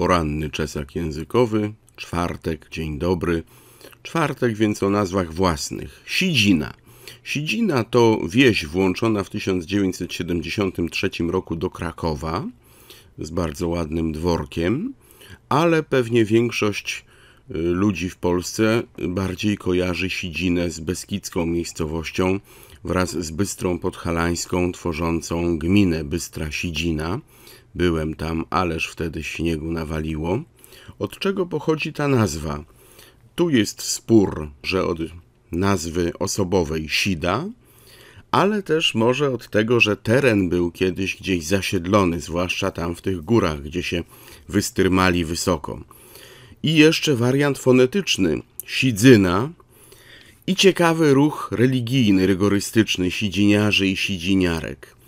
poranny czesak językowy, czwartek, dzień dobry. Czwartek więc o nazwach własnych. Sidzina. Sidzina to wieś włączona w 1973 roku do Krakowa z bardzo ładnym dworkiem, ale pewnie większość y, ludzi w Polsce bardziej kojarzy Sidzinę z beskidzką miejscowością wraz z Bystrą Podhalańską tworzącą gminę Bystra Sidzina. Byłem tam, ależ wtedy śniegu nawaliło. Od czego pochodzi ta nazwa? Tu jest spór, że od nazwy osobowej Sida, ale też może od tego, że teren był kiedyś gdzieś zasiedlony, zwłaszcza tam w tych górach, gdzie się wystyrmali wysoko. I jeszcze wariant fonetyczny Sidzyna i ciekawy ruch religijny, rygorystyczny sidziniarzy i sidziniarek.